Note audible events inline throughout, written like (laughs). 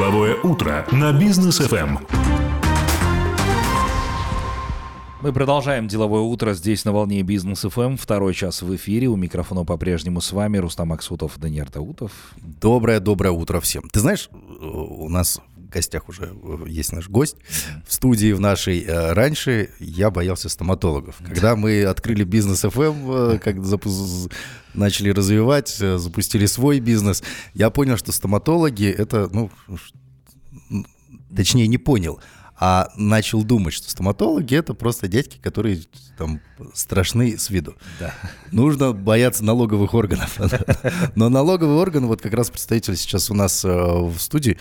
Деловое утро на бизнес ФМ. Мы продолжаем деловое утро здесь на волне бизнес ФМ. Второй час в эфире. У микрофона по-прежнему с вами Рустам Аксутов, Даниил Таутов. Доброе-доброе утро всем. Ты знаешь, у нас гостях уже есть наш гость в студии в нашей. Э, раньше я боялся стоматологов. Когда мы открыли бизнес FM, когда запу- начали развивать, э, запустили свой бизнес, я понял, что стоматологи это, ну, точнее не понял, а начал думать, что стоматологи это просто дядьки, которые там страшны с виду. Да. Нужно бояться налоговых органов. (laughs) Но налоговый орган, вот как раз представитель сейчас у нас э, в студии,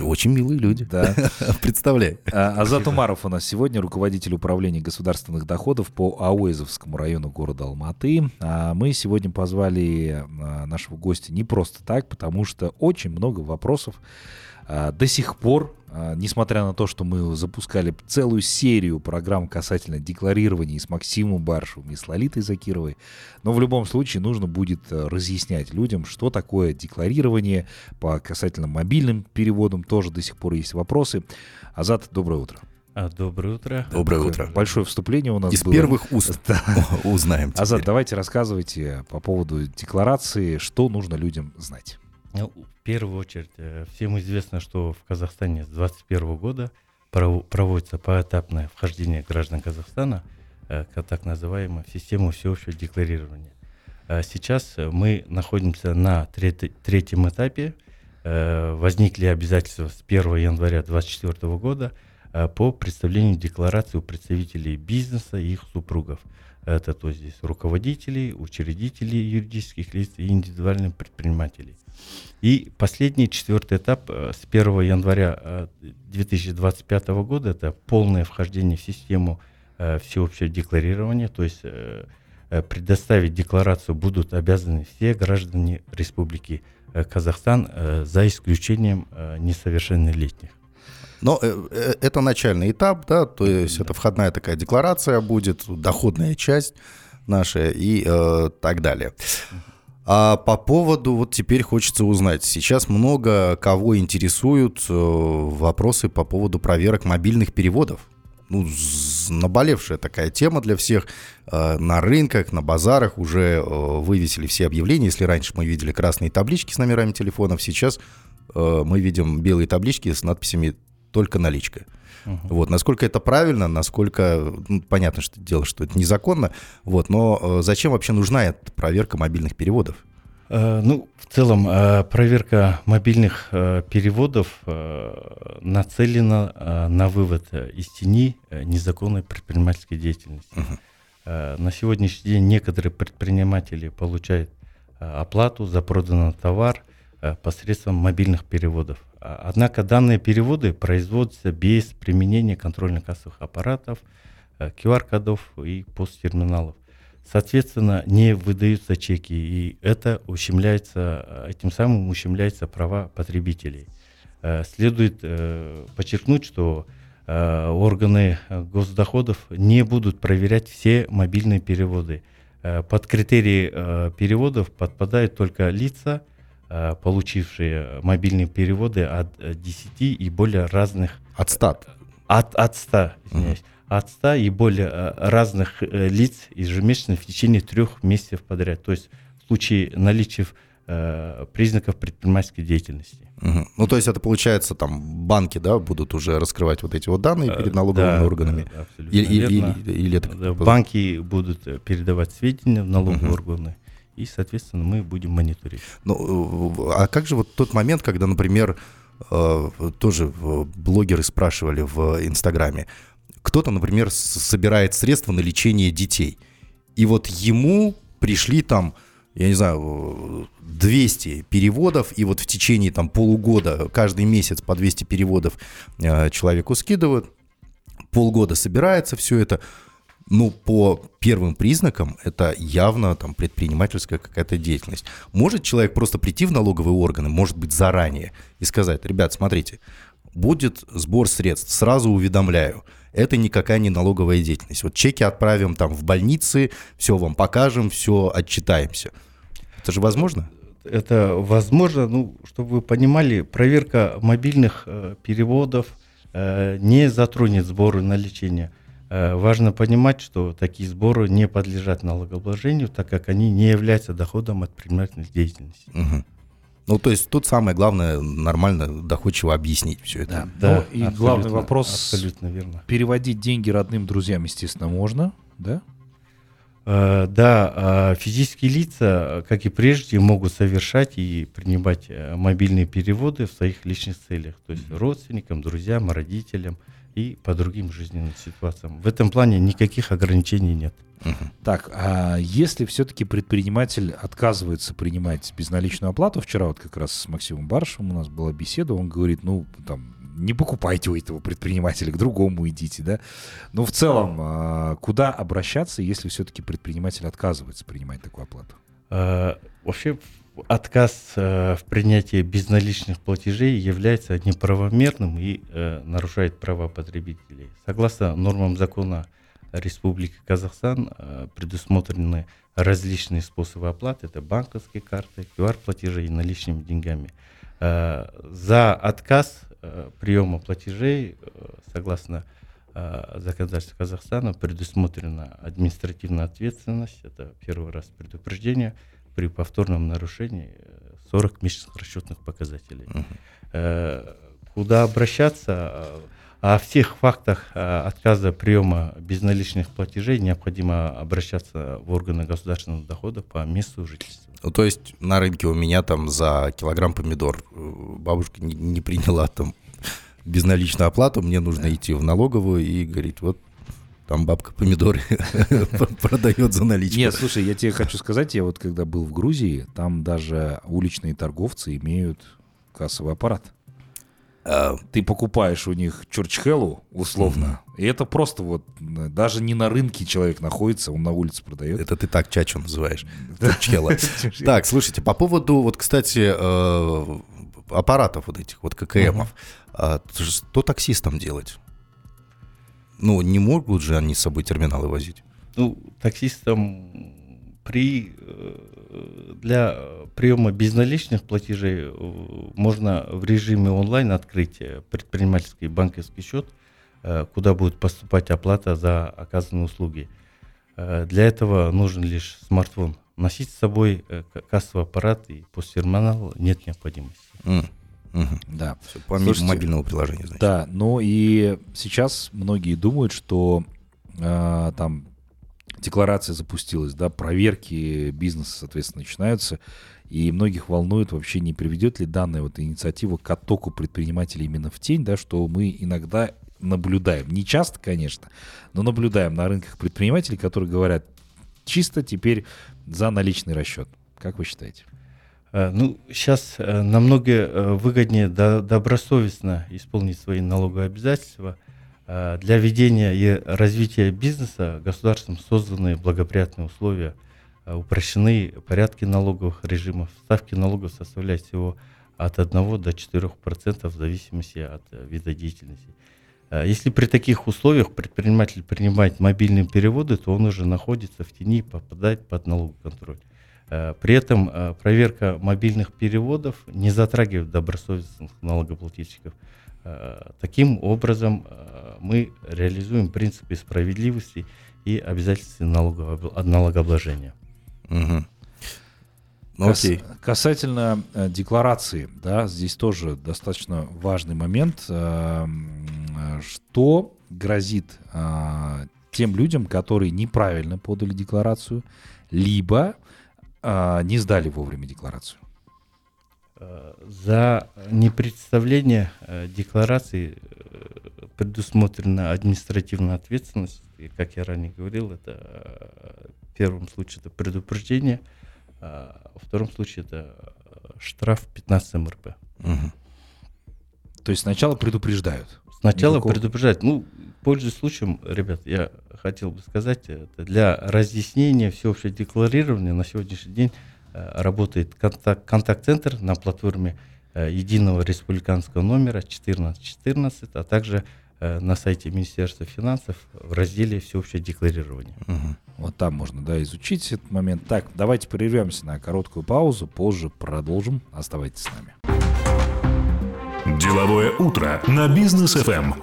очень милые люди. Да. (laughs) Представляй. А, Азат Умаров у нас сегодня, руководитель управления государственных доходов по Ауэзовскому району города Алматы. А мы сегодня позвали а, нашего гостя не просто так, потому что очень много вопросов а, до сих пор, несмотря на то, что мы запускали целую серию программ касательно декларирования и с Максимом Баршевым, и с Лолитой Закировой, но в любом случае нужно будет а, разъяснять людям, что такое декларирование по касательно мобильным переводам, тоже до сих пор есть вопросы. Азат, доброе утро. А, доброе утро. Доброе Такое утро. Большое вступление у нас Из было. первых (laughs) уст узнаем Азат, теперь. давайте рассказывайте по поводу декларации, что нужно людям знать. Ну, первую очередь, э, всем известно, что в Казахстане с 2021 года прово- проводится поэтапное вхождение граждан Казахстана э, к так называемой в систему всеобщего декларирования. А Сейчас мы находимся на третьем этапе. Э, Возникли обязательства с 1 января 2024 года по представлению декларации у представителей бизнеса и их супругов. Это то здесь руководителей, учредителей юридических лиц и индивидуальных предпринимателей. И последний, четвертый этап э, с 1 января э, 2025 года это полное вхождение в систему э, всеобщего декларирования, то есть э, э, предоставить декларацию будут обязаны все граждане Республики э, Казахстан э, за исключением э, несовершеннолетних. Но э, э, это начальный этап, да, то есть это входная такая декларация будет, доходная часть наша и э, так далее. А по поводу, вот теперь хочется узнать, сейчас много кого интересуют э, вопросы по поводу проверок мобильных переводов. Ну, наболевшая такая тема для всех. На рынках, на базарах уже вывесили все объявления. Если раньше мы видели красные таблички с номерами телефонов, сейчас мы видим белые таблички с надписями «Только наличка». Вот, насколько это правильно, насколько, ну, понятно, что дело, что это незаконно, вот, но э, зачем вообще нужна эта проверка мобильных переводов? Э, Ну, в целом, э, проверка мобильных э, переводов э, нацелена э, на вывод э, из тени незаконной предпринимательской деятельности. Э, На сегодняшний день некоторые предприниматели получают оплату за проданный товар посредством мобильных переводов. А- Однако данные переводы производятся без применения контрольно-кассовых аппаратов, э, QR-кодов и посттерминалов. Соответственно, не выдаются чеки, и это ущемляется, э, этим самым ущемляются права потребителей. Э, Следует э, подчеркнуть, что э, органы э, госдоходов не будут проверять все мобильные переводы. Э, Под критерии э, переводов подпадают только лица, э, получившие мобильные переводы от э, 10 и более разных От стат. от, от 100, извиняюсь, от 100 и более э, разных э, лиц ежемесячно в течение трех месяцев подряд. То есть в случае наличия э, признаков предпринимательской деятельности. Мгм. Ну, то есть это получается, там, банки, да, будут уже раскрывать вот эти вот данные Э, перед налоговыми да, органами? да, абсолютно Или, или- или- или это Да, банки будут э, передавать сведения в налоговые Мгм. органы, и, соответственно, мы будем мониторить. Ну, э, а как же вот тот момент, когда, например, э, тоже э, блогеры спрашивали в Инстаграме, кто-то, например, собирает средства на лечение детей, и вот ему пришли там, я не знаю, э, 200 переводов, и вот в течение там полугода, каждый месяц по 200 переводов человеку скидывают, полгода собирается все это, ну, по первым признакам это явно там предпринимательская какая-то деятельность. Может человек просто прийти в налоговые органы, может быть, заранее, и сказать, ребят, смотрите, будет сбор средств, сразу уведомляю, это никакая не налоговая деятельность. Вот чеки отправим там в больницы, все вам покажем, все отчитаемся. Это же возможно? это возможно, ну, чтобы вы понимали, проверка мобильных э, переводов э, не затронет сборы на лечение. Э, важно понимать, что такие сборы не подлежат налогообложению, так как они не являются доходом от предпринимательной деятельности. Мгм. Ну, то есть тут самое главное нормально, доходчиво объяснить все это. Да. Ну, и главный вопрос, Абсолютно верно. переводить деньги родным друзьям, естественно, можно, да? Э, Да, э, физические лица, как и прежде, могут совершать и принимать э, мобильные переводы в своих личных целях, то есть родственникам, друзьям, родителям и по другим жизненным ситуациям. В этом плане никаких ограничений нет. Так, а если все-таки предприниматель отказывается принимать безналичную оплату, вчера вот как раз с Максимом Баршевым у нас была беседа, он говорит, ну, там, не покупайте у этого предпринимателя, к другому идите, да. Но в целом, а, куда обращаться, если все-таки предприниматель отказывается принимать такую оплату? Э, Вообще отказ э, в принятии безналичных платежей является неправомерным и э, нарушает права потребителей. Согласно нормам закона Республики Казахстан э, предусмотрены различные способы оплаты. Это банковские карты, QR-платежи и наличными деньгами. Э, За отказ э, приема платежей, э, согласно э, законодательству Казахстана, предусмотрена административная ответственность. Это первый раз предупреждение при повторном нарушении э, 40 месячных расчетных показателей. Э, Куда обращаться? э, О всех фактах э, отказа приема безналичных платежей необходимо обращаться в органы государственного дохода по месту жительства. Ну, то есть на рынке у меня там за килограмм помидор э, бабушка не, не приняла там (laughs) безналичную оплату, мне нужно идти в налоговую и говорит, вот там бабка помидоры (laughs) продает за наличку. Нет, слушай, я тебе хочу сказать, я вот когда был в Грузии, там даже уличные торговцы имеют кассовый аппарат. А, Ты покупаешь у них чурчхелу, условно, и это просто вот, даже не на рынке человек находится, он на улице продает. Это ты так чачу называешь. (laughs) Чурчхела. (laughs) Так, слушайте, по поводу, вот, кстати, э, аппаратов вот этих, вот ККМов, а, что таксистам делать? Ну, не могут же они с собой терминалы возить? Ну, таксистам при э, для приема безналичных платежей э, можно в режиме онлайн открыть предпринимательский банковский счет, э, куда будет поступать оплата за оказанные услуги. Для этого нужен лишь смартфон. Носить с собой кассовый аппарат и посттерминал нет необходимости. М, мгм. Да. Всё, По Слушайте, мобильному приложению, значит. Да, ну и сейчас многие думают, что а, там декларация запустилась, да, проверки бизнеса, соответственно, начинаются, и многих волнует вообще, не приведет ли данная вот инициатива к оттоку предпринимателей именно в тень, да, что мы иногда наблюдаем, не часто, конечно, но наблюдаем на рынках предпринимателей, которые говорят, чисто теперь за наличный расчет. Как вы считаете? Э, Ну, сейчас намного э, выгоднее до- добросовестно исполнить свои налоговые обязательства. Э, Для ведения и развития бизнеса государством созданы благоприятные условия, э, упрощены порядки налоговых режимов. Ставки налогов составляют всего от 1 до 4% в зависимости от э, вида деятельности. Э, Если при таких условиях предприниматель принимает мобильные переводы, то он уже находится в тени и попадает под налоговый контроль. Э, При этом э, проверка мобильных переводов не затрагивает добросовестных налогоплательщиков. Э, Таким образом, мы реализуем принципы справедливости и обязательств налогово- налогообложения. Мгм. Ну, Кас- окей. Касательно декларации, да, здесь тоже достаточно важный момент. что грозит тем людям, которые неправильно подали декларацию, либо э, не сдали вовремя декларацию? За непредставление э, декларации э, предусмотрена административная ответственность. И, как я ранее говорил, это э, в первом случае это предупреждение, а во втором случае это штраф 15 МРП. Мгм. То есть сначала предупреждают. Сначала Никакого- предупреждать. Ну, пользуясь случаем, ребят, я хотел бы сказать, это для разъяснения всеобщего декларирования на сегодняшний день э, работает контакт, контакт-центр на платформе э, единого республиканского номера 1414, а также э, на сайте Министерства финансов в разделе «Всеобщее декларирование». Мгм. Вот там можно, да, изучить этот момент. Так, давайте прервемся на короткую паузу, позже продолжим. Оставайтесь с нами. Деловое утро на бизнес Эм.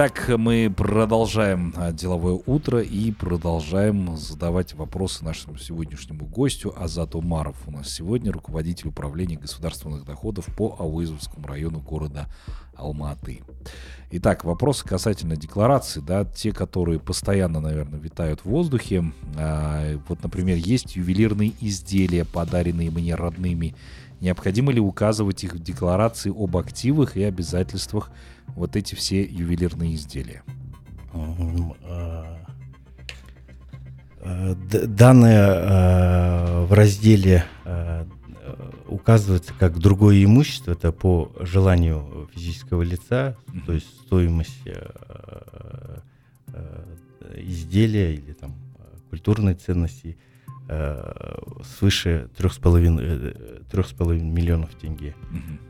Итак, мы продолжаем а, деловое утро и продолжаем задавать вопросы нашему сегодняшнему гостю Азат Умаров. У нас сегодня руководитель управления государственных доходов по Ауизовскому району города Алматы. Итак, вопросы касательно декларации, да, те, которые постоянно, наверное, витают в воздухе. А, вот, например, есть ювелирные изделия, подаренные мне родными. Необходимо ли указывать их в декларации об активах и обязательствах вот эти все ювелирные изделия? Э, д- Данные э, в разделе э, указывается как другое имущество, это по желанию физического лица, то есть стоимость э, э, изделия или там культурной ценности свыше трех с половиной трех с половиной миллионов тенге.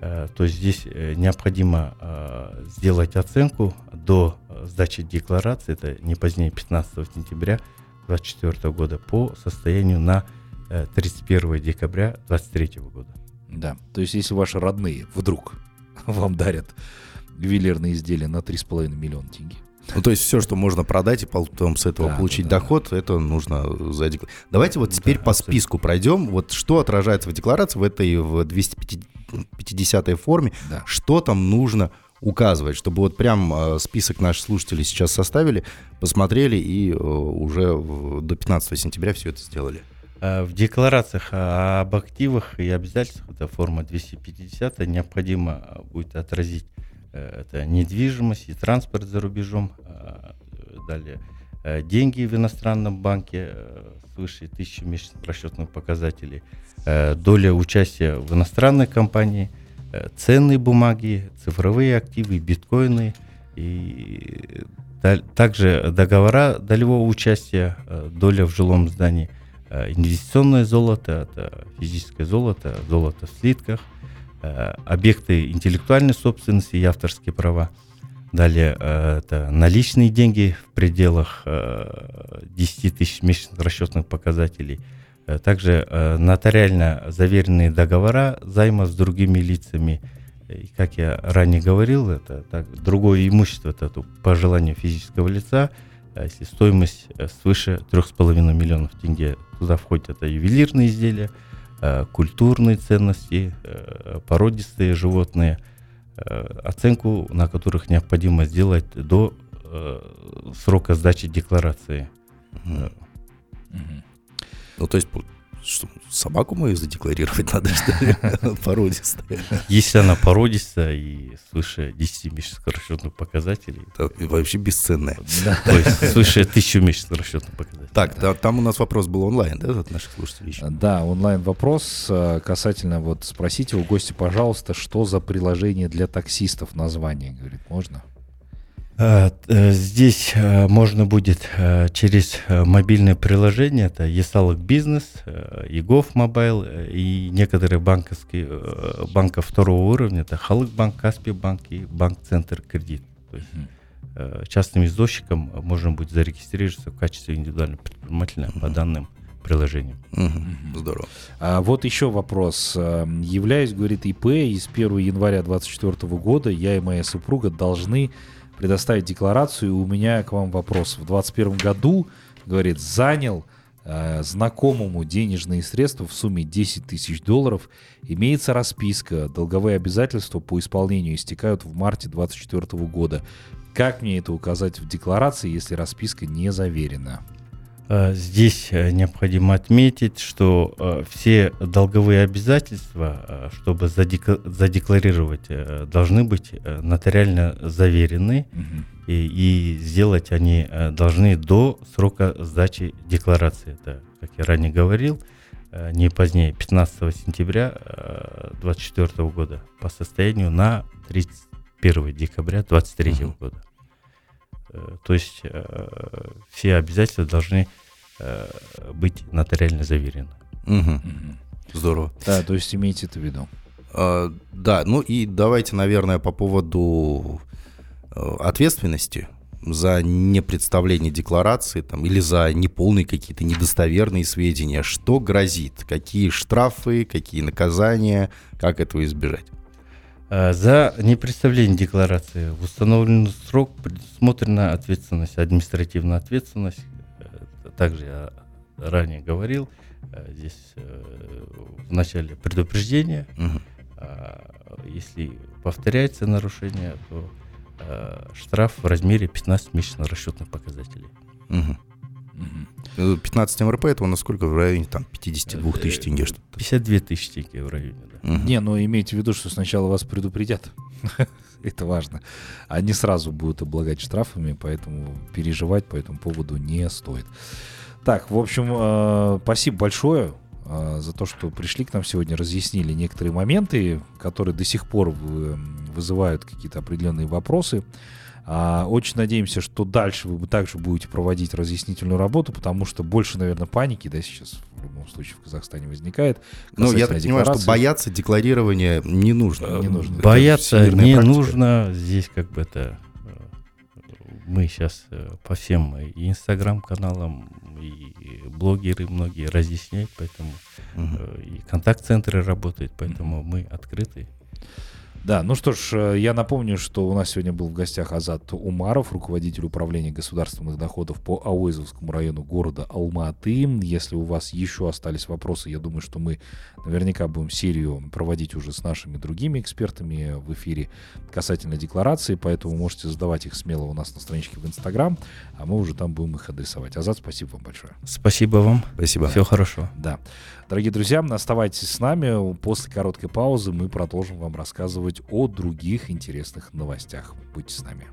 Э, То есть здесь э, необходимо э, сделать оценку до э, сдачи декларации, это не позднее 15 сентября 2024 года, по состоянию на э, 31 декабря 2023 года. Да, то есть если ваши родные вдруг (laughs) вам дарят ювелирные изделия на 3,5 миллиона тенге, Ну, то есть все, что можно продать и потом с этого Да, получить да, да. доход, это нужно задекларировать. Давайте вот теперь Да, по абсолютно. списку пройдем. Вот что отражается в декларации в этой в 250 форме, да. что там нужно указывать, чтобы вот прям э, список наших слушателей сейчас составили, посмотрели и э, уже до 15 сентября все это сделали. Э, В декларациях о- об активах и обязательствах, это форма 250, необходимо будет отразить это недвижимость и транспорт за рубежом, э, далее э, деньги в иностранном банке э, свыше 1000 месячных расчетных показателей, э, доля участия в иностранной компании, э, ценные бумаги, цифровые активы, биткоины и та- также договора долевого участия, э, доля в жилом здании, э, инвестиционное золото, это физическое золото, золото в слитках, э, объекты интеллектуальной собственности и авторские права. Далее э, это наличные деньги в пределах э, 10 тысяч месячных расчетных показателей. Э, Также э, нотариально заверенные договора займа с другими лицами. И, как я ранее говорил, это так, другое имущество, это то- по желанию физического лица, а если стоимость э, свыше 3,5 миллионов тенге. Туда входят это ювелирные изделия, э, культурные ценности, э, породистые животные, э, оценку на которых необходимо сделать до э, срока сдачи декларации. Мгм. Мгм. Ну, то есть, что, собаку мы задекларировать (laughs) надо, что ли? (laughs) Породистая. Если она породистая и свыше 10 месячных расчетных показателей, Это вообще бесценная. (laughs) Да. то есть свыше 1000 месячных расчетных показателей. Так, да, там у нас вопрос был онлайн, да, от наших слушателей еще? Да, онлайн вопрос э, касательно вот спросите у гостя, пожалуйста, что за приложение для таксистов название, говорит, можно? А, э, Здесь э, можно будет э, через э, мобильное приложение, это e-Salyq Business, э, eGov Mobile э, и некоторые банковские э, банка второго уровня, это Халык Банк, Каспий Банк и Банк Центр Кредит. То есть Мгм. э, частным извозчиком можно будет зарегистрироваться в качестве индивидуального предпринимателя по данным приложениям. Мгм, Здорово. А вот еще вопрос. Э, Являюсь, говорит, ИП, и с 1 января 2024 года я и моя супруга должны предоставить декларацию. У меня к вам вопрос. В 2021 году, говорит, занял э, знакомому денежные средства в сумме 10 тысяч долларов. Имеется расписка. Долговые обязательства по исполнению истекают в марте 2024 года. Как мне это указать в декларации, если расписка не заверена? Э, Здесь э, необходимо отметить, что э, все долговые обязательства, чтобы задекларировать, должны быть нотариально заверены, и, и сделать они должны до срока сдачи декларации. Это, как я ранее говорил, не позднее 15 сентября 2024 года по состоянию на 31 декабря 2023 Мгм. года. Э, То есть э, все обязательства должны э, быть нотариально заверены. Мгм. Здорово. Да, то есть имейте это в виду. А, да, ну и давайте, наверное, по поводу ответственности за непредставление декларации там, или за неполные какие-то недостоверные сведения. Что грозит? Какие штрафы, какие наказания? Как этого избежать? А, За непредставление декларации в установленный срок предусмотрена ответственность, административная ответственность. Э, Также я ранее говорил, э, здесь э, в начале предупреждения. А, Если повторяется нарушение, то э, штраф в размере 15 месячных расчетных показателей. Мгм. Мгм. Э, 15 МРП это у нас сколько в районе там 52 тысяч тенге что-то. 52 тысячи тенге в районе, да. Мгм. Не, ну имейте в виду, что сначала вас предупредят. (laughs) Это важно. Они сразу будут облагать штрафами, поэтому переживать по этому поводу не стоит. Так, в общем, э, спасибо большое э, за то, что пришли к нам сегодня, разъяснили некоторые моменты, которые до сих пор вы- вызывают какие-то определенные вопросы. А, Очень надеемся, что дальше вы также будете проводить разъяснительную работу, потому что больше, наверное, паники, да, сейчас в любом случае в Казахстане возникает. Ну, я так понимаю, что бояться декларирования не нужно. Не нужно. Бояться не практика. нужно. Здесь как бы это э, мы сейчас э, по всем и инстаграм-каналам, и блогеры многие разъясняют, поэтому э, и контакт-центры работают, поэтому мы открыты. Да, ну что ж, э, я напомню, что у нас сегодня был в гостях Азат Умаров, руководитель управления государственных доходов по Ауэзовскому району города Алматы. Если у вас еще остались вопросы, я думаю, что мы наверняка будем серию проводить уже с нашими другими экспертами в эфире касательно декларации, поэтому можете задавать их смело у нас на страничке в Инстаграм, а мы уже там будем их адресовать. Азат, спасибо вам большое. Спасибо вам. Спасибо. Всего хорошего. Да. Дорогие друзья, оставайтесь с нами. После короткой паузы мы продолжим вам рассказывать о других интересных новостях. Будьте с нами.